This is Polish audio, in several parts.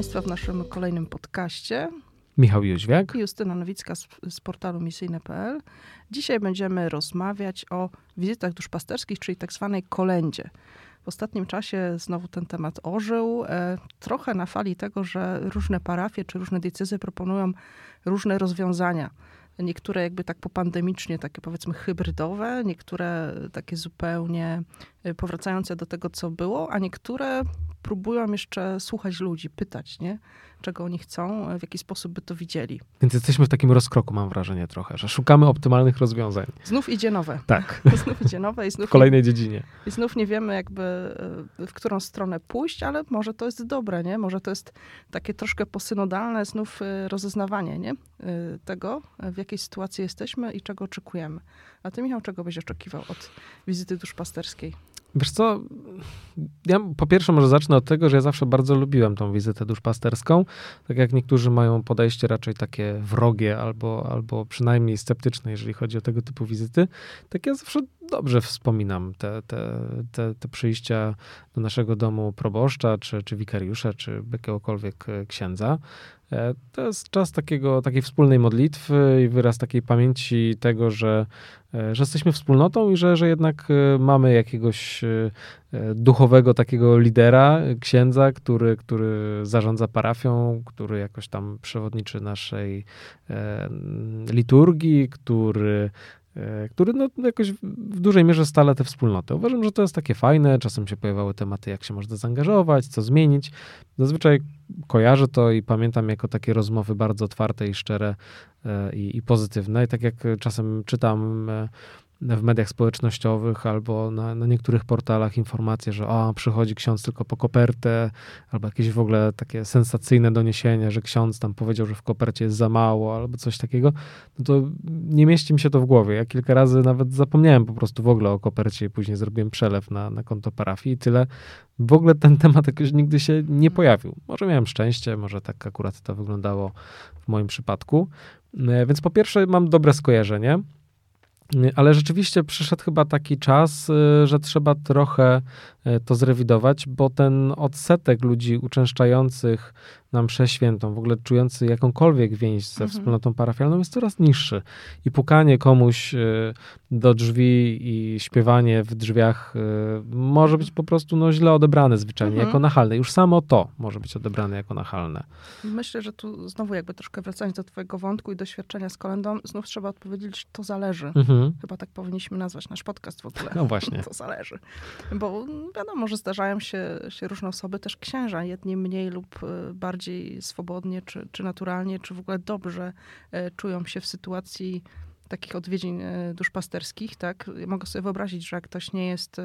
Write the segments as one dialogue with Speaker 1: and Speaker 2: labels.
Speaker 1: Państwa w naszym kolejnym podcaście.
Speaker 2: Michał Jóźwiak
Speaker 1: Justyna Nowicka z, z portalu misyjne.pl. Dzisiaj będziemy rozmawiać o wizytach duszpasterskich, czyli tak zwanej kolędzie. W ostatnim czasie znowu ten temat ożył, e, trochę na fali tego, że różne parafie czy różne decyzje proponują różne rozwiązania. Niektóre jakby tak popandemicznie, takie powiedzmy hybrydowe, niektóre takie zupełnie e, powracające do tego, co było, a niektóre próbują jeszcze słuchać ludzi, pytać, nie? czego oni chcą, w jaki sposób by to widzieli.
Speaker 2: Więc jesteśmy w takim rozkroku, mam wrażenie trochę, że szukamy optymalnych rozwiązań.
Speaker 1: Znów idzie nowe.
Speaker 2: Tak.
Speaker 1: znów idzie nowe i znów...
Speaker 2: W kolejnej dziedzinie.
Speaker 1: I znów nie wiemy jakby, e, w którą stronę pójść, ale może to jest dobre, nie? Może to jest takie troszkę posynodalne znów e, rozeznawanie, nie? E, tego, w jakiej sytuacji jesteśmy i czego oczekujemy. A ty, Michał, czego byś oczekiwał od wizyty duszpasterskiej?
Speaker 2: Wiesz co, ja po pierwsze może zacznę od tego, że ja zawsze bardzo lubiłem tą wizytę duszpasterską. Tak jak niektórzy mają podejście raczej takie wrogie albo, albo przynajmniej sceptyczne, jeżeli chodzi o tego typu wizyty, tak ja zawsze dobrze wspominam te, te, te, te przyjścia do naszego domu proboszcza, czy, czy wikariusza, czy jakiegokolwiek e, księdza. E, to jest czas takiego, takiej wspólnej modlitwy i wyraz takiej pamięci tego, że, e, że jesteśmy wspólnotą i że, że jednak mamy jakiegoś duchowego takiego lidera, księdza, który, który zarządza parafią, który jakoś tam przewodniczy naszej liturgii, który E, który no, jakoś w dużej mierze stale te wspólnoty. Uważam, że to jest takie fajne. Czasem się pojawiały tematy, jak się można zaangażować, co zmienić. Zazwyczaj kojarzę to i pamiętam jako takie rozmowy bardzo otwarte i szczere e, i, i pozytywne. I tak jak czasem czytam e, w mediach społecznościowych albo na, na, niektórych portalach informacje, że o, przychodzi ksiądz tylko po kopertę, albo jakieś w ogóle takie sensacyjne doniesienia, że ksiądz tam powiedział, że w kopercie jest za mało, albo coś takiego, no to nie mieści mi się to w głowie. Ja kilka razy nawet zapomniałem po prostu w ogóle o kopercie i później zrobiłem przelew na, na konto parafii i tyle. W ogóle ten temat jakoś nigdy się nie pojawił. Może miałem szczęście, może tak akurat to wyglądało w moim przypadku. E, więc po pierwsze mam dobre skojarzenie. Ale rzeczywiście przyszedł chyba taki czas, y, że trzeba trochę y, to zrewidować, bo ten odsetek ludzi uczęszczających na mszę świętą, w ogóle czujący jakąkolwiek więź ze mhm. wspólnotą parafialną jest coraz niższy. I pukanie komuś y, do drzwi i śpiewanie w drzwiach może być po prostu no, źle odebrane zwyczajnie, mhm. jako nachalne. Już samo to może być odebrane jako nachalne.
Speaker 1: Myślę, że tu znowu jakby troszkę wracając do twojego wątku i doświadczenia z kolendą, znów trzeba odpowiedzieć, to zależy. Mhm. Chyba tak powinniśmy nazwać nasz podcast w ogóle.
Speaker 2: No właśnie.
Speaker 1: To zależy. Bo wiadomo, że zdarzają się, się różne osoby, też księża, jedni mniej lub e, bardziej swobodnie, czy, czy naturalnie, czy w ogóle dobrze e, czują się w sytuacji takich odwiedzin e, duszpasterskich, tak? Mogę sobie wyobrazić, że jak ktoś nie jest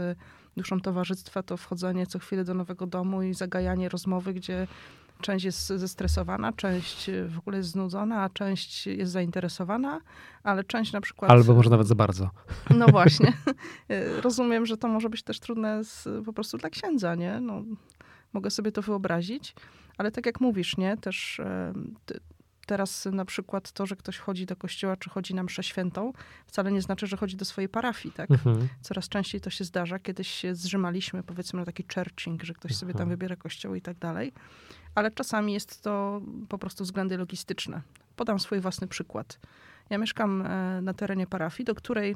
Speaker 1: duszą towarzystwa, to wchodzenie co chwilę do nowego domu i zagajanie rozmowy, gdzie Część jest zestresowana, część w ogóle jest znudzona, a część jest zainteresowana, ale część na przykład.
Speaker 2: Albo może nawet za bardzo.
Speaker 1: No właśnie. Rozumiem, że to może być też trudne z, po prostu dla księdza, nie? No, mogę sobie to wyobrazić, ale tak jak mówisz, nie? Też teraz na przykład to, że ktoś chodzi do kościoła, czy chodzi na mszę świętą, wcale nie znaczy, że chodzi do swojej parafii, tak? Mhm. Coraz częściej to się zdarza. Kiedyś się zrzymaliśmy, powiedzmy, na taki churching, że ktoś sobie tam mhm. wybiera kościół i tak dalej ale czasami jest to po prostu względy logistyczne. Podam swój własny przykład. Ja mieszkam e, na terenie parafii, do której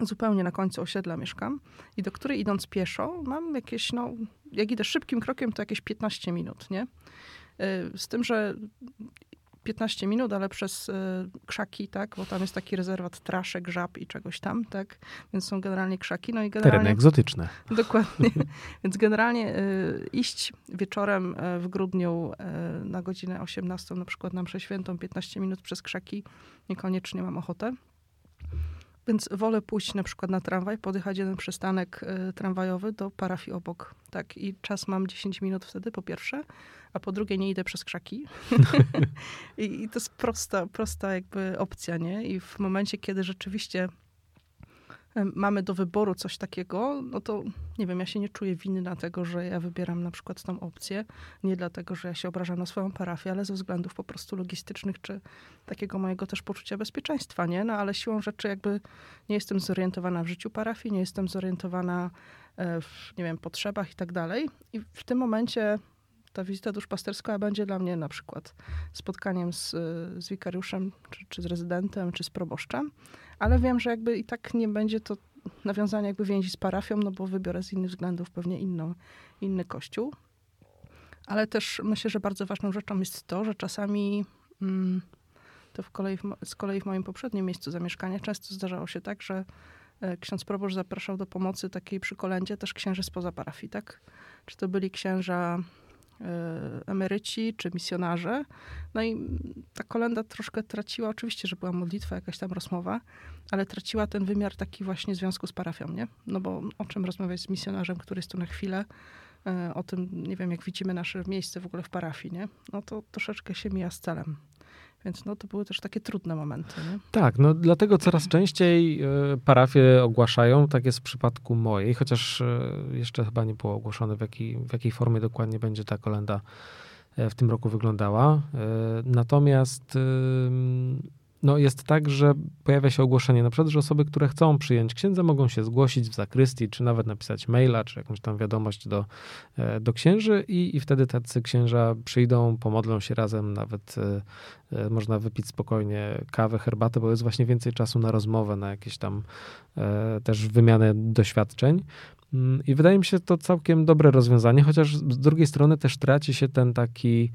Speaker 1: zupełnie na końcu osiedla mieszkam i do której idąc pieszo mam jakieś, no, jak idę szybkim krokiem, to jakieś 15 minut, nie? E, z tym, że 15 minut, ale przez y, krzaki, tak, bo tam jest taki rezerwat traszek, żab i czegoś tam, tak, więc są generalnie krzaki, no i generalnie...
Speaker 2: Tereny egzotyczne.
Speaker 1: Dokładnie. więc generalnie y, iść wieczorem w grudniu na godzinę 18 na przykład na mszę świętą 15 minut przez krzaki, niekoniecznie mam ochotę. Więc wolę pójść na przykład na tramwaj, podjechać jeden przystanek y, tramwajowy do parafii obok. Tak, i czas mam 10 minut wtedy, po pierwsze, a po drugie nie idę przez krzaki. I, I, to jest prosta, prosta jakby opcja, nie? I w momencie, kiedy rzeczywiście mamy do wyboru coś takiego, no to nie wiem, ja się nie czuję winy na tego, że ja wybieram na przykład tą opcję. Nie dlatego, że ja się obrażam na swoją parafię, ale ze względów po prostu logistycznych, czy takiego mojego też poczucia bezpieczeństwa, nie? No ale siłą rzeczy jakby nie jestem zorientowana w życiu parafii, nie jestem zorientowana e, w, nie wiem, potrzebach i tak dalej. I w tym momencie ta wizyta duszpasterska będzie dla mnie na przykład spotkaniem z, z wikariuszem, czy, czy z rezydentem, czy z proboszczem, ale wiem, że jakby i tak nie będzie to nawiązanie jakby więzi z parafią, no bo wybiorę z innych względów pewnie inną, inny kościół. Ale też myślę, że bardzo ważną rzeczą jest to, że czasami mm, to w kolei, z kolei w moim poprzednim miejscu zamieszkania często zdarzało się tak, że e, ksiądz proboszcz zapraszał do pomocy takiej przy kolędzie też księży spoza parafii, tak? Czy to byli księża emeryci czy misjonarze. No i ta kolenda troszkę traciła, oczywiście, że była modlitwa, jakaś tam rozmowa, ale traciła ten wymiar taki właśnie związku z parafią, nie? No bo o czym rozmawiać z misjonarzem, który jest tu na chwilę, e, o tym, nie wiem, jak widzimy nasze miejsce w ogóle w parafii, nie? No to troszeczkę się mija z celem. Więc no, to były też takie trudne momenty. Nie?
Speaker 2: Tak, no dlatego coraz częściej y, parafie ogłaszają, tak jest w przypadku mojej, chociaż y, jeszcze chyba nie było ogłoszone, w, jakiej, w jakiej formie dokładnie będzie ta kolenda w tym roku wyglądała. Natomiast no jest tak, że pojawia się ogłoszenie na przykład, że osoby, które chcą przyjąć księdza, mogą się zgłosić w zakrystii, czy nawet napisać maila, czy jakąś tam wiadomość do, e, do księży i, i wtedy tacy księża przyjdą, pomodlą się razem, nawet e, można wypić spokojnie kawę, herbatę, bo jest właśnie więcej czasu na rozmowę, na jakieś tam też wymianę doświadczeń. Mm, I wydaje mi się to całkiem dobre rozwiązanie, chociaż z drugiej strony też traci się ten taki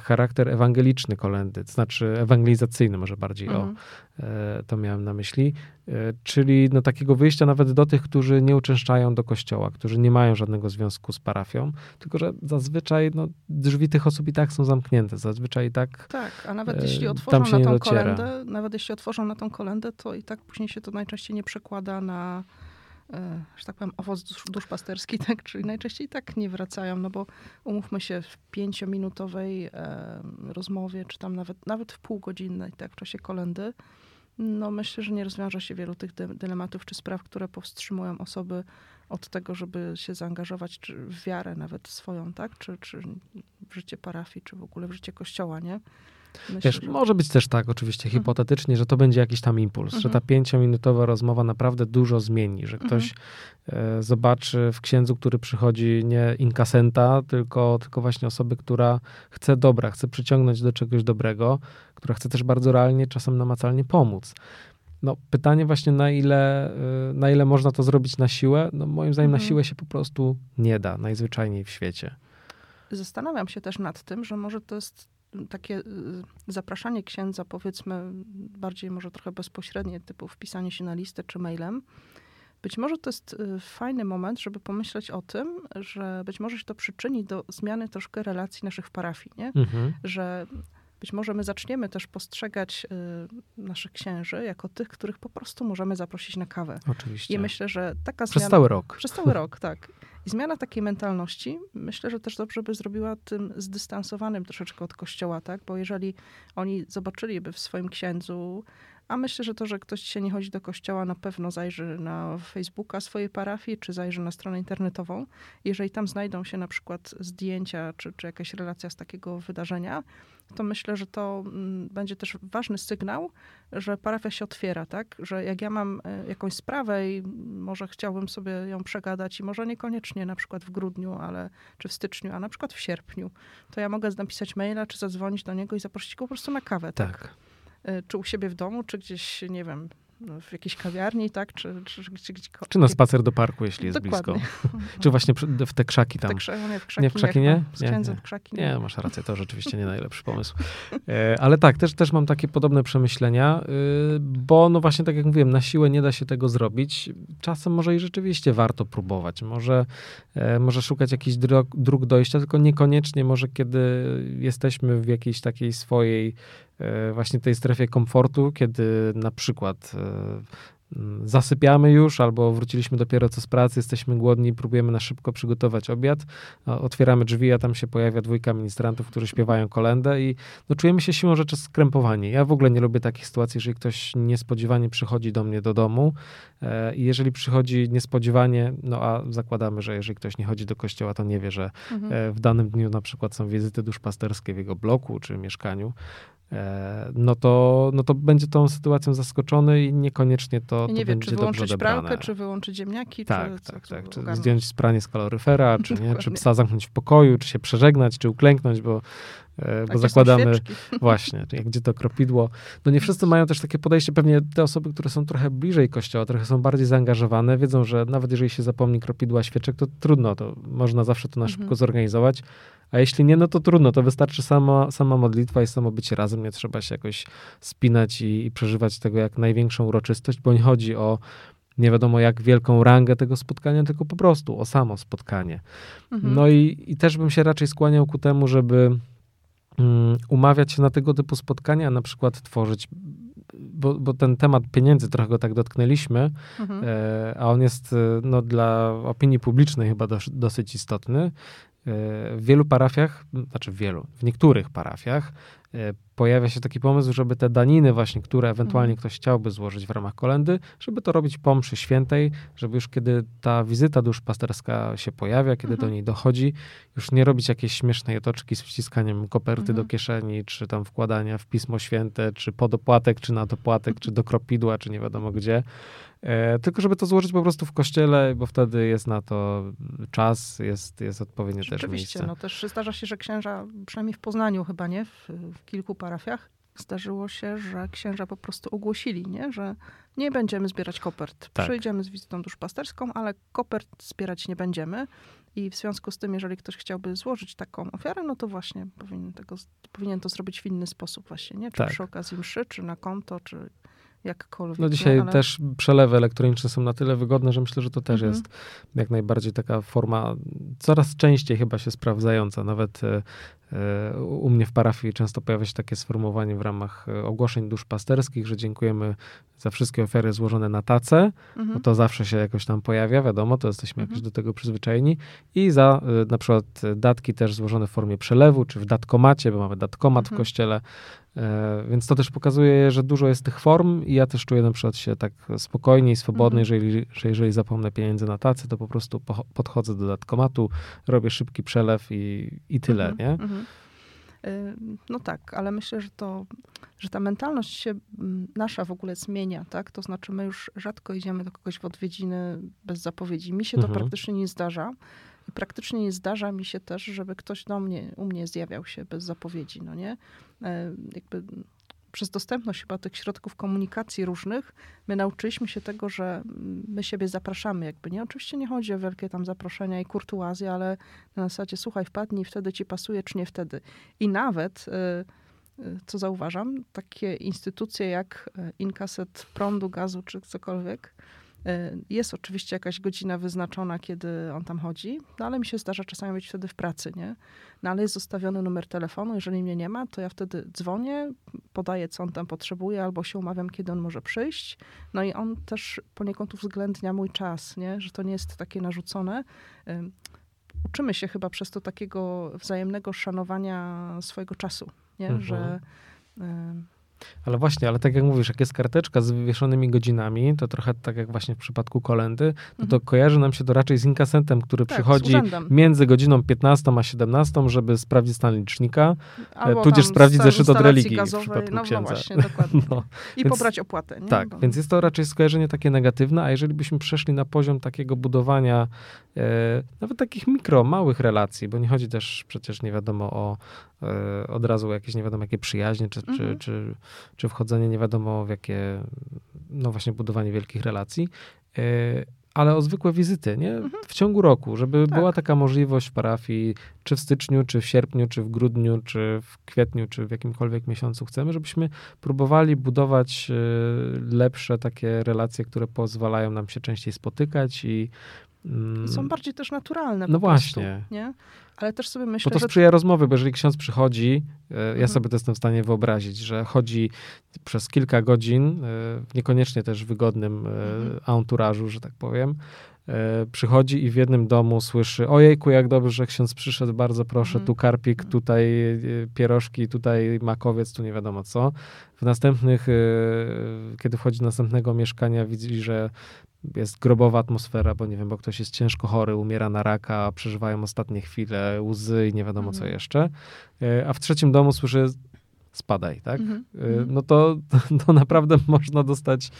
Speaker 2: charakter ewangeliczny kolendy, to znaczy ewangelizacyjny może bardziej, mhm. o, e, to miałem na myśli, e, czyli no, takiego wyjścia nawet do tych, którzy nie uczęszczają do kościoła, którzy nie mają żadnego związku z parafią, tylko że zazwyczaj no, drzwi tych osób i tak są zamknięte, zazwyczaj i tak
Speaker 1: Tak, a nawet jeśli otworzą na tą kolendę, nawet jeśli otworzą na tą kolendę, to i tak później się to najczęściej nie przekłada na E, że tak powiem, owoc dusz, duszpasterski, tak? Czyli najczęściej tak nie wracają, no bo umówmy się w pięciominutowej e, rozmowie, czy tam nawet, nawet w półgodzinnej, tak, w czasie kolendy, no myślę, że nie rozwiąże się wielu tych dylematów czy spraw, które powstrzymują osoby od tego, żeby się zaangażować czy w wiarę nawet swoją, tak? Czy, czy w życie parafii, czy w ogóle w życie kościoła, nie?
Speaker 2: Myślę, Wiesz, że... może być też tak, oczywiście mhm. hipotetycznie, że to będzie jakiś tam impuls, mhm. że ta pięciominutowa rozmowa naprawdę dużo zmieni, że ktoś mhm. e, zobaczy w księdzu, który przychodzi nie inkasenta, tylko, tylko właśnie osoby, która chce dobra, chce przyciągnąć do czegoś dobrego, która chce też bardzo realnie, czasem namacalnie pomóc. No, pytanie właśnie, na ile, e, na ile można to zrobić na siłę? No, moim zdaniem na mhm. siłę się po prostu nie da, najzwyczajniej w świecie.
Speaker 1: Zastanawiam się też nad tym, że może to jest takie y, zapraszanie księdza, powiedzmy, bardziej może trochę bezpośrednie, typu wpisanie się na listę czy mailem, być może to jest y, fajny moment, żeby pomyśleć o tym, że być może się to przyczyni do zmiany troszkę relacji naszych parafii, nie? Mhm. Że być może my zaczniemy też postrzegać y, naszych księży jako tych, których po prostu możemy zaprosić na kawę.
Speaker 2: Oczywiście.
Speaker 1: I myślę, że taka
Speaker 2: zmiana... Przez cały rok.
Speaker 1: Przez cały rok, tak. I zmiana takiej mentalności, myślę, że też dobrze by zrobiła tym zdystansowanym troszeczkę od kościoła, tak? Bo jeżeli oni zobaczyliby w swoim księdzu, a myślę, że to, że ktoś się nie chodzi do kościoła, na pewno zajrzy na Facebooka swojej parafii, czy zajrzy na stronę internetową. Jeżeli tam znajdą się na przykład zdjęcia, czy, czy jakaś relacja z takiego wydarzenia, to myślę, że to mm, będzie też ważny sygnał, że parafia się otwiera, tak? Że jak ja mam e, jakąś sprawę i może chciałbym sobie ją przegadać i może niekoniecznie na przykład w grudniu, ale czy w styczniu, a na przykład w sierpniu, to ja mogę napisać maila, czy zadzwonić do niego i zaprosić go po prostu na kawę, tak? tak? Czy u siebie w domu, czy gdzieś, nie wiem, w jakiejś kawiarni, tak? Czy, czy,
Speaker 2: czy, czy na spacer do parku, jeśli jest Dokładnie. blisko. czy właśnie w te krzaki tam.
Speaker 1: Te krzaki, nie, w krzaki,
Speaker 2: nie, w krzaki nie?
Speaker 1: Z nie, nie. w krzaki
Speaker 2: nie. nie. masz rację, to rzeczywiście nie najlepszy pomysł. E, ale tak, też, też mam takie podobne przemyślenia, y, bo no właśnie tak jak mówiłem, na siłę nie da się tego zrobić. Czasem może i rzeczywiście warto próbować. Może, e, może szukać jakichś dróg, dróg dojścia, tylko niekoniecznie może kiedy jesteśmy w jakiejś takiej swojej E, właśnie tej strefie komfortu, kiedy na przykład euh, zasypiamy już albo wróciliśmy dopiero co z pracy, jesteśmy głodni, próbujemy na szybko przygotować obiad, otwieramy drzwi, a tam się pojawia dwójka ministrantów, którzy śpiewają kolendę i no, czujemy się siłą rzeczy skrępowani. Ja w ogóle nie lubię takich sytuacji, jeżeli ktoś niespodziewanie przychodzi do mnie do domu e, i jeżeli przychodzi niespodziewanie, no a zakładamy, że jeżeli ktoś nie chodzi do kościoła, to nie wie, że mhm. w danym dniu na przykład są wizyty duszpasterskie w jego bloku czy mieszkaniu, E, no to, no to będzie tą sytuacją zaskoczony i niekoniecznie to to, to
Speaker 1: nie wiem,
Speaker 2: będzie
Speaker 1: czy wyłączyć pralkę, czy wyłączyć ziemniaki,
Speaker 2: tak,
Speaker 1: czy co
Speaker 2: tak, tak. Czy zdjąć spranie z kaloryfera, czy nie, czy psa zamknąć w pokoju, czy się przeżegnać, czy uklęknąć, bo, bo
Speaker 1: Jakie są
Speaker 2: zakładamy właśnie, jak gdzie to kropidło. No nie wszyscy mają też takie podejście, pewnie te osoby, które są trochę bliżej kościoła, trochę są bardziej zaangażowane, wiedzą, że nawet jeżeli się zapomni kropidła świeczek, to trudno, to można zawsze to na szybko
Speaker 1: Mhm.
Speaker 2: zorganizować. A jeśli nie, no to trudno, to wystarczy sama, sama modlitwa i samo bycie razem, nie trzeba się jakoś spinać i, i przeżywać tego jak największą uroczystość, bo nie chodzi o nie wiadomo jak wielką rangę tego spotkania, tylko po prostu o samo spotkanie.
Speaker 1: Mhm.
Speaker 2: No i, i też bym się raczej skłaniał ku temu, żeby umawiać się na tego typu spotkania, na przykład tworzyć, bo, bo ten temat pieniędzy, trochę go tak dotknęliśmy,
Speaker 1: Mhm.
Speaker 2: e, a on jest e, no, dla opinii publicznej chyba dos, dosyć istotny. E, W wielu parafiach, znaczy w wielu, w niektórych parafiach pojawia się taki pomysł, żeby te daniny właśnie, które ewentualnie
Speaker 1: Mhm.
Speaker 2: ktoś chciałby złożyć w ramach kolendy, żeby to robić po mszy świętej, żeby już kiedy ta wizyta duszpasterska się pojawia, kiedy
Speaker 1: Mhm.
Speaker 2: do niej dochodzi, już nie robić jakiejś śmiesznej otoczki z wciskaniem koperty
Speaker 1: Mhm.
Speaker 2: do kieszeni, czy tam wkładania w Pismo Święte, czy pod opłatek, czy na dopłatek, czy do kropidła, czy nie wiadomo gdzie. E, tylko żeby to złożyć po prostu w kościele, bo wtedy jest na to czas, jest, jest odpowiednie też miejsce.
Speaker 1: no też zdarza się, że księża, przynajmniej w Poznaniu chyba, nie? W, w kilku parafiach zdarzyło się, że księża po prostu ogłosili, nie? Że nie będziemy zbierać kopert.
Speaker 2: Tak.
Speaker 1: Przyjdziemy z wizytą duszpasterską, ale kopert zbierać nie będziemy. I w związku z tym, jeżeli ktoś chciałby złożyć taką ofiarę, no to właśnie powinien, tego, powinien to zrobić w inny sposób właśnie, nie? Czy
Speaker 2: Tak.
Speaker 1: przy okazji mszy, czy na konto, czy jakkolwiek.
Speaker 2: No
Speaker 1: nie?
Speaker 2: dzisiaj
Speaker 1: Ale-
Speaker 2: też przelewy elektroniczne są na tyle wygodne, że myślę, że to też
Speaker 1: Mhm.
Speaker 2: jest jak najbardziej taka forma coraz częściej chyba się sprawdzająca. Nawet e, e, u mnie w parafii często pojawia się takie sformułowanie w ramach e, ogłoszeń duszpasterskich, że dziękujemy za wszystkie ofiary złożone na tacę,
Speaker 1: Mhm.
Speaker 2: bo to zawsze się jakoś tam pojawia, wiadomo, to jesteśmy jakoś
Speaker 1: Mhm.
Speaker 2: do tego przyzwyczajeni. I za y, na przykład y, datki też złożone w formie przelewu, czy w datkomacie, bo mamy datkomat w
Speaker 1: Mhm.
Speaker 2: kościele, e, więc to też pokazuje, że dużo jest tych form i ja też czuję na przykład się tak spokojnie i swobodnie,
Speaker 1: Mhm.
Speaker 2: jeżeli, że jeżeli zapomnę pieniędzy na tacy, to po prostu po, podchodzę do datkomatu, robię szybki przelew i, i tyle,
Speaker 1: Mhm,
Speaker 2: nie?
Speaker 1: mhm. Y, No tak, ale myślę, że to, że ta mentalność się nasza w ogóle zmienia, tak? To znaczy my już rzadko idziemy do kogoś w odwiedziny bez zapowiedzi. Mi się to praktycznie nie zdarza. Praktycznie nie zdarza mi się też, żeby ktoś do mnie, u mnie zjawiał się bez zapowiedzi, no nie? E, Jakby przez dostępność chyba tych środków komunikacji różnych, my nauczyliśmy się tego, że my siebie zapraszamy jakby, nie? Oczywiście nie chodzi o wielkie tam zaproszenia i kurtuazję, ale na zasadzie słuchaj, wpadnij, wtedy ci pasuje, czy nie wtedy. I nawet, y, y, co zauważam, takie instytucje jak inkaset prądu, gazu, czy cokolwiek, jest oczywiście jakaś godzina wyznaczona, kiedy on tam chodzi, no ale mi się zdarza czasami być wtedy w pracy, nie? No ale jest zostawiony numer telefonu, jeżeli mnie nie ma, to ja wtedy dzwonię, podaję, co on tam potrzebuje, albo się umawiam, kiedy on może przyjść. No i on też poniekąd uwzględnia mój czas, nie? Że to nie jest takie narzucone. Ym, Uczymy się chyba przez to takiego wzajemnego szanowania swojego czasu, nie?
Speaker 2: Mhm.
Speaker 1: Że ym,
Speaker 2: Ale właśnie, ale tak jak mówisz, jak jest karteczka z wywieszonymi godzinami, to trochę tak jak właśnie w przypadku kolendy, no to
Speaker 1: Mhm.
Speaker 2: kojarzy nam się to raczej z inkasentem, który
Speaker 1: tak,
Speaker 2: przychodzi między godziną 15 a 17, żeby sprawdzić stan licznika,
Speaker 1: Albo
Speaker 2: tudzież sprawdzić zeszyt od religii w
Speaker 1: gazowej.
Speaker 2: przypadku
Speaker 1: no, no
Speaker 2: księdza.
Speaker 1: właśnie, dokładnie.
Speaker 2: No,
Speaker 1: I
Speaker 2: więc-
Speaker 1: pobrać opłatę. Nie?
Speaker 2: tak, więc jest to raczej skojarzenie takie negatywne, a jeżeli byśmy przeszli na poziom takiego budowania e, nawet takich mikro, małych relacji, bo nie chodzi też przecież nie wiadomo o e, od razu jakieś nie wiadomo jakie przyjaźnie, czy, czy,
Speaker 1: Mhm.
Speaker 2: czy, czy wchodzenie nie wiadomo w jakie, no właśnie budowanie wielkich relacji, e, ale o zwykłe wizyty, nie?
Speaker 1: Mhm.
Speaker 2: W ciągu roku, żeby
Speaker 1: Tak.
Speaker 2: była taka możliwość w parafii, czy w styczniu, czy w sierpniu, czy w grudniu, czy w kwietniu, czy w jakimkolwiek miesiącu chcemy, żebyśmy próbowali budować e, lepsze takie relacje, które pozwalają nam się częściej spotykać i
Speaker 1: I są bardziej też naturalne
Speaker 2: No
Speaker 1: po prostu,
Speaker 2: właśnie.
Speaker 1: nie? Ale też sobie
Speaker 2: bo
Speaker 1: myślę,
Speaker 2: to
Speaker 1: że...
Speaker 2: sprzyja rozmowy, bo jeżeli ksiądz przychodzi, e, ja
Speaker 1: Mhm.
Speaker 2: sobie to jestem w stanie wyobrazić, że chodzi przez kilka godzin, e, w niekoniecznie też wygodnym e,
Speaker 1: Mhm.
Speaker 2: enturażu, że tak powiem, przychodzi i w jednym domu słyszy, ojejku, jak dobrze, że ksiądz przyszedł, bardzo proszę,
Speaker 1: Mhm.
Speaker 2: tu karpik,
Speaker 1: Mhm.
Speaker 2: tutaj pierożki, tutaj makowiec, tu nie wiadomo co. W następnych, kiedy wchodzi do następnego mieszkania, widzi, że jest grobowa atmosfera, bo nie wiem, bo ktoś jest ciężko chory, umiera na raka, przeżywają ostatnie chwile, łzy i nie wiadomo co
Speaker 1: Mhm.
Speaker 2: jeszcze. E, A w trzecim domu słyszy, spadaj, tak?
Speaker 1: Mhm.
Speaker 2: Y,
Speaker 1: Mhm.
Speaker 2: No to, to naprawdę można dostać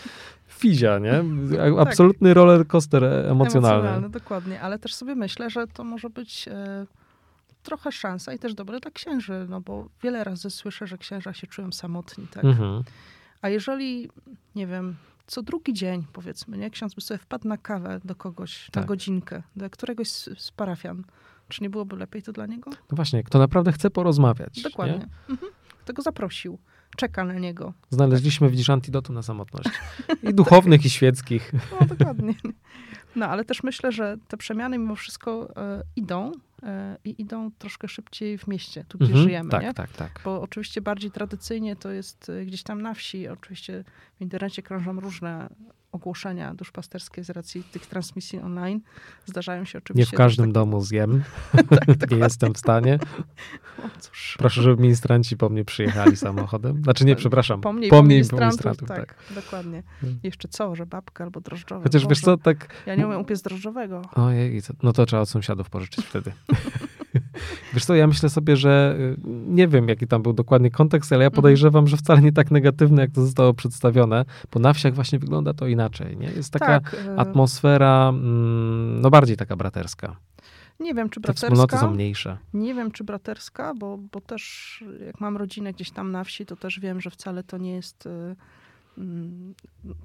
Speaker 2: fizia, nie?
Speaker 1: Tak.
Speaker 2: Absolutny roller coaster emocjonalny.
Speaker 1: dokładnie, ale też sobie myślę, że to może być e, trochę szansa i też dobre dla księży, no bo wiele razy słyszę, że księża się czują samotni, tak?
Speaker 2: Mhm.
Speaker 1: A jeżeli, nie wiem, co drugi dzień, powiedzmy, nie, ksiądz by sobie wpadł na kawę do kogoś, na
Speaker 2: Tak.
Speaker 1: godzinkę, do któregoś z, z parafian, czy nie byłoby lepiej to dla niego?
Speaker 2: No właśnie, kto naprawdę chce porozmawiać.
Speaker 1: Dokładnie.
Speaker 2: Nie?
Speaker 1: Mhm. Kto go zaprosił, czeka na niego.
Speaker 2: Znaleźliśmy widzisz antidotum na samotność. I duchownych, i świeckich.
Speaker 1: No, dokładnie. No, ale też myślę, że te przemiany mimo wszystko e, idą i idą troszkę szybciej w mieście, tu gdzie
Speaker 2: Mhm.
Speaker 1: żyjemy,
Speaker 2: tak,
Speaker 1: nie?
Speaker 2: tak, tak.
Speaker 1: Bo oczywiście bardziej tradycyjnie to jest e, gdzieś tam na wsi. Oczywiście w internecie krążą różne ogłoszenia duszpasterskie z racji tych transmisji online. Zdarzają się
Speaker 2: Nie
Speaker 1: oczywiście...
Speaker 2: w każdym
Speaker 1: też
Speaker 2: domu zjem.
Speaker 1: tak,
Speaker 2: Nie jestem w stanie.
Speaker 1: O, cóż.
Speaker 2: Proszę, żeby ministranci po mnie przyjechali samochodem. Znaczy nie, przepraszam.
Speaker 1: Po mnie
Speaker 2: po mnie po
Speaker 1: ministrantów, tak,
Speaker 2: tak.
Speaker 1: dokładnie.
Speaker 2: Hmm.
Speaker 1: Jeszcze co, że babka albo drożdżowe.
Speaker 2: Chociaż wiesz
Speaker 1: Boże,
Speaker 2: co, tak...
Speaker 1: Ja nie umiem upiec drożdżowego.
Speaker 2: Ojej, no to trzeba od sąsiadów pożyczyć wtedy. Wiesz co, ja myślę sobie, że y, nie wiem, jaki tam był dokładnie kontekst, ale ja podejrzewam, że wcale nie tak negatywny, jak to zostało przedstawione, bo na wsiach właśnie wygląda to inaczej, nie? Jest taka
Speaker 1: tak, e,
Speaker 2: atmosfera, mm, no bardziej taka braterska.
Speaker 1: nie wiem, czy
Speaker 2: Te wspólnoty
Speaker 1: braterska.
Speaker 2: są mniejsze.
Speaker 1: Nie wiem, czy braterska, bo, bo też jak mam rodzinę gdzieś tam na wsi, to też wiem, że wcale to nie jest. y,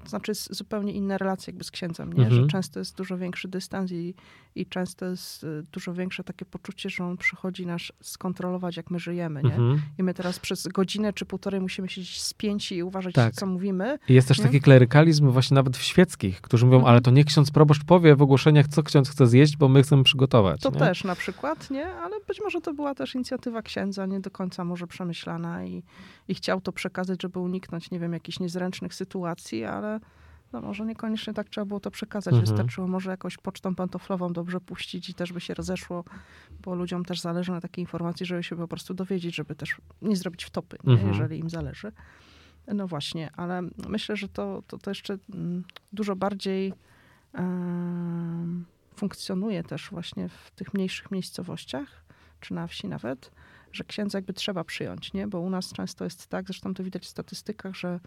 Speaker 1: to znaczy jest zupełnie inna relacja jakby z księdzem, nie?
Speaker 2: Mhm.
Speaker 1: że często jest dużo większy dystans i, i często jest y, dużo większe takie poczucie, że on przychodzi nas skontrolować, jak my żyjemy. Nie?
Speaker 2: Mhm.
Speaker 1: I my teraz przez godzinę czy półtorej musimy siedzieć spięci i uważać,
Speaker 2: Tak.
Speaker 1: co mówimy.
Speaker 2: I jest też
Speaker 1: Nie?
Speaker 2: taki klerykalizm właśnie nawet w świeckich, którzy mówią,
Speaker 1: Mhm.
Speaker 2: ale to nie ksiądz proboszcz powie w ogłoszeniach, co ksiądz chce zjeść, bo my chcemy przygotować.
Speaker 1: To
Speaker 2: nie?
Speaker 1: też na przykład, nie? Ale być może to była też inicjatywa księdza, nie do końca może przemyślana i, i chciał to przekazać, żeby uniknąć, nie wiem, jakichś niezręcznych sytuacji, ale no może niekoniecznie tak trzeba było to przekazać.
Speaker 2: Mhm.
Speaker 1: Wystarczyło może jakoś pocztą pantoflową dobrze puścić i też by się rozeszło, bo ludziom też zależy na takiej informacji, żeby się po prostu dowiedzieć, żeby też nie zrobić wtopy, nie?
Speaker 2: Mhm.
Speaker 1: jeżeli im zależy. No właśnie, ale myślę, że to, to, to jeszcze mm, dużo bardziej em, funkcjonuje też właśnie w tych mniejszych miejscowościach, czy na wsi nawet, że księdza jakby trzeba przyjąć, nie? Bo u nas często jest tak, zresztą to widać w statystykach, że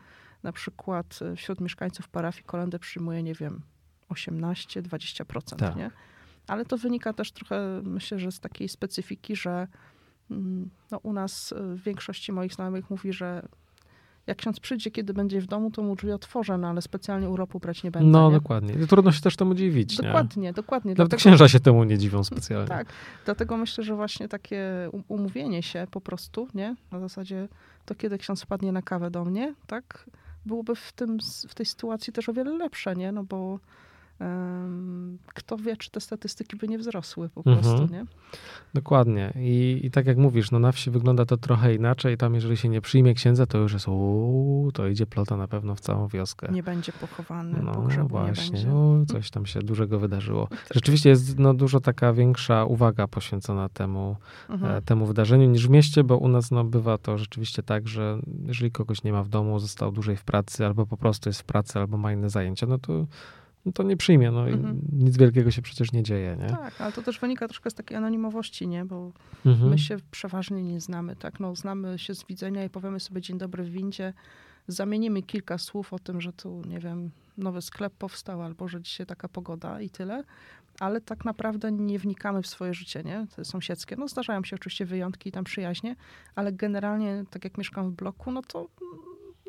Speaker 1: na przykład e, wśród mieszkańców parafii kolendę przyjmuje, nie wiem, 18-20%,
Speaker 2: Tak.
Speaker 1: nie? Ale to wynika też trochę, myślę, że z takiej specyfiki, że mm, no, u nas e, w większości moich znajomych mówi, że jak ksiądz przyjdzie, kiedy będzie w domu, to mu drzwi otworzę, no ale specjalnie uropu brać nie będę.
Speaker 2: No
Speaker 1: nie?
Speaker 2: dokładnie. I trudno się też temu dziwić, nie?
Speaker 1: Dokładnie, dokładnie.
Speaker 2: Nawet
Speaker 1: Dlatego-
Speaker 2: księża się temu nie dziwią specjalnie.
Speaker 1: tak, dlatego myślę, że właśnie takie u- umówienie się po prostu, nie? Na zasadzie to kiedy ksiądz wpadnie na kawę do mnie, tak? Byłoby w, tym, w tej sytuacji też o wiele lepsze, nie? No bo kto wie, czy te statystyki by nie wzrosły po
Speaker 2: Mhm.
Speaker 1: prostu, nie?
Speaker 2: Dokładnie. I, I tak jak mówisz, no na wsi wygląda to trochę inaczej. Tam jeżeli się nie przyjmie księdza, to już jest uuu, to idzie plota na pewno w całą wioskę.
Speaker 1: Nie będzie pochowany,
Speaker 2: No
Speaker 1: pogrzebu nie
Speaker 2: właśnie,
Speaker 1: będzie.
Speaker 2: o, coś tam się dużego wydarzyło. Rzeczywiście jest no, dużo taka większa uwaga poświęcona temu,
Speaker 1: Mhm.
Speaker 2: e, temu wydarzeniu niż w mieście, bo u nas no, bywa to rzeczywiście tak, że jeżeli kogoś nie ma w domu, został dłużej w pracy, albo po prostu jest w pracy, albo ma inne zajęcia, no to, no to nie przyjmie. No, i
Speaker 1: Mhm.
Speaker 2: Nic wielkiego się przecież nie dzieje, nie?
Speaker 1: Tak, ale to też wynika troszkę z takiej anonimowości, nie? Bo
Speaker 2: Mhm.
Speaker 1: My się przeważnie nie znamy, tak? No, znamy się z widzenia i powiemy sobie dzień dobry w windzie. Zamienimy kilka słów o tym, że tu, nie wiem, nowy sklep powstał albo że dzisiaj taka pogoda i tyle. Ale tak naprawdę nie wnikamy w swoje życie, nie? Te sąsiedzkie. No zdarzają się oczywiście wyjątki i tam przyjaźnie, ale generalnie, tak jak mieszkam w bloku, no to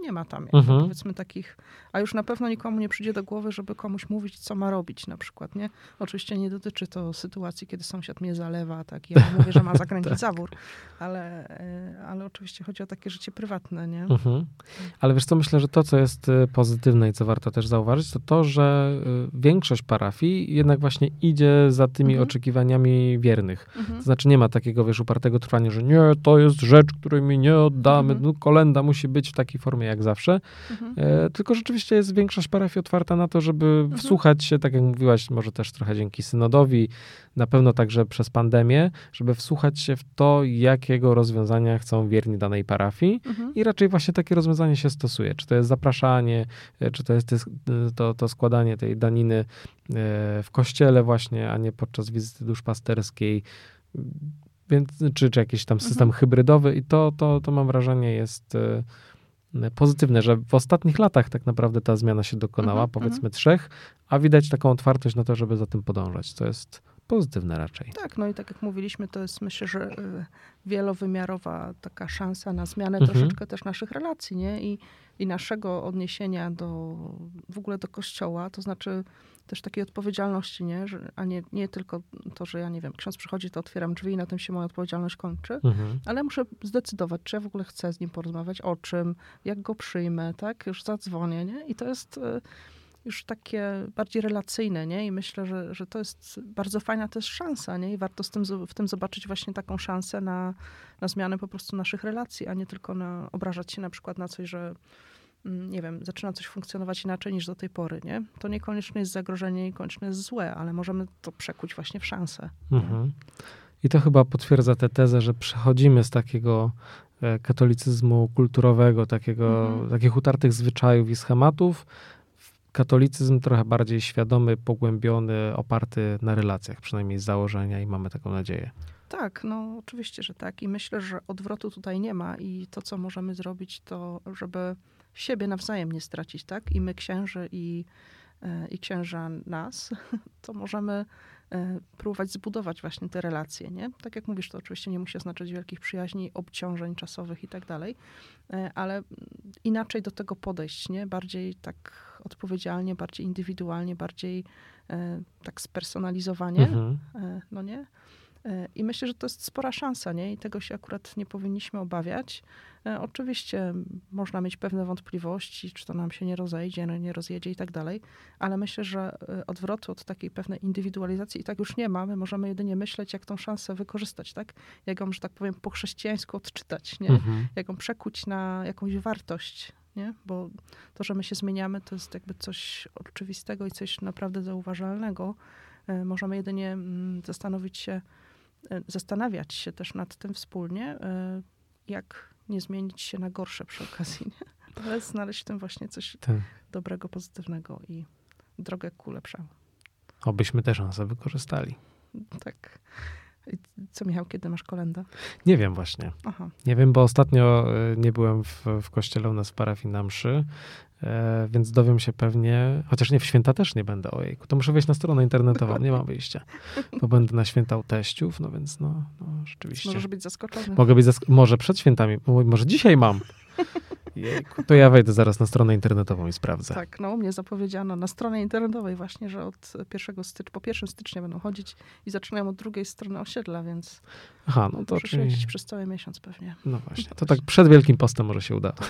Speaker 1: nie ma tam jakby,
Speaker 2: Mhm.
Speaker 1: powiedzmy takich, a już na pewno nikomu nie przyjdzie do głowy, żeby komuś mówić, co ma robić na przykład, nie? Oczywiście nie dotyczy to sytuacji, kiedy sąsiad mnie zalewa, tak, i ja mówię, że ma zakręcić zawór, ale, e, ale oczywiście chodzi o takie życie prywatne, nie?
Speaker 2: Mhm. Ale wiesz co, myślę, że to, co jest y, pozytywne i co warto też zauważyć, to to, że y, większość parafii jednak właśnie idzie za tymi
Speaker 1: Mhm.
Speaker 2: oczekiwaniami wiernych.
Speaker 1: Mhm.
Speaker 2: To znaczy nie ma takiego, wiesz, upartego trwania, że nie, to jest rzecz, której mi nie oddamy,
Speaker 1: Mhm.
Speaker 2: no kolenda musi być w takiej formie jak zawsze,
Speaker 1: Mhm.
Speaker 2: e, tylko rzeczywiście jest większość parafii otwarta na to, żeby wsłuchać się, tak jak mówiłaś, może też trochę dzięki synodowi, na pewno także przez pandemię, żeby wsłuchać się w to, jakiego rozwiązania chcą wierni danej parafii
Speaker 1: Mhm.
Speaker 2: i raczej właśnie takie rozwiązanie się stosuje. Czy to jest zapraszanie, e, czy to jest tys- to, to składanie tej daniny e, w kościele właśnie, a nie podczas wizyty duszpasterskiej. więc, czy, czy jakiś tam system
Speaker 1: Mhm.
Speaker 2: hybrydowy i to, to, to mam wrażenie jest e, pozytywne, że w ostatnich latach tak naprawdę ta zmiana się dokonała,
Speaker 1: Mhm,
Speaker 2: powiedzmy trzech, a widać taką otwartość na to, żeby za tym podążać. To jest pozytywne raczej.
Speaker 1: Tak, no i tak jak mówiliśmy, to jest myślę, że y, wielowymiarowa taka szansa na zmianę
Speaker 2: Mhm.
Speaker 1: troszeczkę też naszych relacji, nie? I, I naszego odniesienia do, w ogóle do kościoła, to znaczy też takiej odpowiedzialności, nie? Że, a nie, nie tylko to, że ja nie wiem, ksiądz przychodzi, to otwieram drzwi i na tym się moja odpowiedzialność kończy,
Speaker 2: Mhm.
Speaker 1: ale muszę zdecydować, czy ja w ogóle chcę z nim porozmawiać, o czym, jak go przyjmę, tak? Już zadzwonię, nie? I to jest y, już takie bardziej relacyjne, nie? I myślę, że, że to jest bardzo fajna też szansa, nie? I warto z tym, w tym zobaczyć właśnie taką szansę na, na zmianę po prostu naszych relacji, a nie tylko na obrażać się na przykład na coś, że mm, nie wiem, zaczyna coś funkcjonować inaczej niż do tej pory, nie? To niekoniecznie jest zagrożenie, niekoniecznie jest złe, ale możemy to przekuć właśnie w szansę.
Speaker 2: Mhm. I to chyba potwierdza tę tezę, że przechodzimy z takiego e, katolicyzmu kulturowego, takiego,
Speaker 1: Mhm.
Speaker 2: takich utartych zwyczajów i schematów, katolicyzm trochę bardziej świadomy, pogłębiony, oparty na relacjach, przynajmniej z założenia i mamy taką nadzieję.
Speaker 1: Tak, no oczywiście, że tak. I myślę, że odwrotu tutaj nie ma i to, co możemy zrobić, to żeby siebie nawzajem nie stracić, tak? I my księży i, e, i księża nas, to możemy próbować zbudować właśnie te relacje, nie? Tak jak mówisz, to oczywiście nie musi oznaczać wielkich przyjaźni, obciążeń czasowych i tak dalej, e, ale inaczej do tego podejść, nie? Bardziej tak odpowiedzialnie, bardziej indywidualnie, bardziej e, tak spersonalizowanie,
Speaker 2: Mhm.
Speaker 1: E, no nie? E, I myślę, że to jest spora szansa, nie? I tego się akurat nie powinniśmy obawiać. E, Oczywiście można mieć pewne wątpliwości, czy to nam się nie rozejdzie, no nie rozjedzie i tak dalej, ale myślę, że e, odwrotu od takiej pewnej indywidualizacji i tak już nie ma. My możemy jedynie myśleć, jak tą szansę wykorzystać, tak? Jak ją, że tak powiem, po chrześcijańsku odczytać, nie?
Speaker 2: Mhm.
Speaker 1: jak ją przekuć na jakąś wartość, nie? Bo to, że my się zmieniamy, to jest jakby coś oczywistego i coś naprawdę zauważalnego. Możemy jedynie mm, zastanowić się, zastanawiać się też nad tym wspólnie, e, jak nie zmienić się na gorsze przy okazji, nie? ale znaleźć w tym właśnie coś
Speaker 2: Tak.
Speaker 1: dobrego, pozytywnego i drogę ku lepszemu.
Speaker 2: Obyśmy tę szansę wykorzystali.
Speaker 1: Tak. Co Michał, kiedy masz kolendę?
Speaker 2: Nie wiem właśnie.
Speaker 1: Aha,
Speaker 2: Nie wiem, bo ostatnio e, nie byłem w, w kościele u nas w parafii na mszy, e, więc dowiem się pewnie, chociaż nie, w święta też nie będę, ojejku, to muszę wejść na stronę internetową, nie mam wyjścia, bo będę na święta u teściów, no więc no, no rzeczywiście.
Speaker 1: możesz być zaskoczony.
Speaker 2: Mogę być, zask- może przed świętami, może dzisiaj mam. Jejku, to ja wejdę zaraz na stronę internetową i sprawdzę.
Speaker 1: Tak, no u mnie zapowiedziano na stronie internetowej właśnie, że od 1 stycznia, po 1 stycznia będą chodzić i zaczynają od drugiej strony osiedla, więc
Speaker 2: Aha, no to
Speaker 1: muszę
Speaker 2: czyli,
Speaker 1: siedzieć przez cały miesiąc pewnie.
Speaker 2: no właśnie, to tak przed Wielkim Postem może się uda.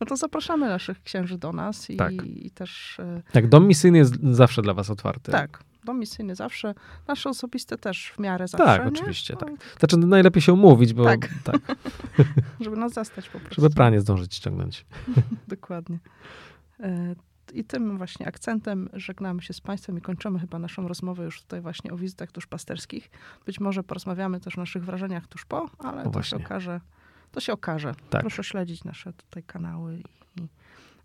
Speaker 1: No to zapraszamy naszych księży do nas i,
Speaker 2: Tak.
Speaker 1: i też e,
Speaker 2: Tak, dom misyjny jest zawsze dla was otwarty.
Speaker 1: tak, misyjny zawsze, nasze osobiste też w miarę zawsze.
Speaker 2: Tak,
Speaker 1: nie?
Speaker 2: oczywiście,
Speaker 1: No,
Speaker 2: Znaczy najlepiej się umówić, bo
Speaker 1: Tak.
Speaker 2: tak
Speaker 1: Żeby nas zastać po prostu.
Speaker 2: żeby pranie zdążyć ściągnąć.
Speaker 1: Dokładnie. E, I tym właśnie akcentem żegnamy się z Państwem i kończymy chyba naszą rozmowę już tutaj właśnie o wizytach tuszpasterskich. Być może porozmawiamy też o naszych wrażeniach tuż po, ale to się okaże. To się okaże.
Speaker 2: Tak.
Speaker 1: Proszę śledzić nasze tutaj kanały i, i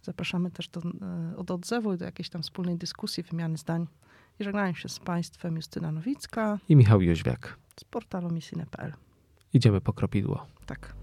Speaker 1: zapraszamy też do, e, do odzewu i do jakiejś tam wspólnej dyskusji, wymiany zdań. I żegnają się z Państwem Justyna Nowicka
Speaker 2: i Michał Jóźwiak
Speaker 1: z portalu misine.pl.
Speaker 2: Idziemy po kropidło.
Speaker 1: Tak.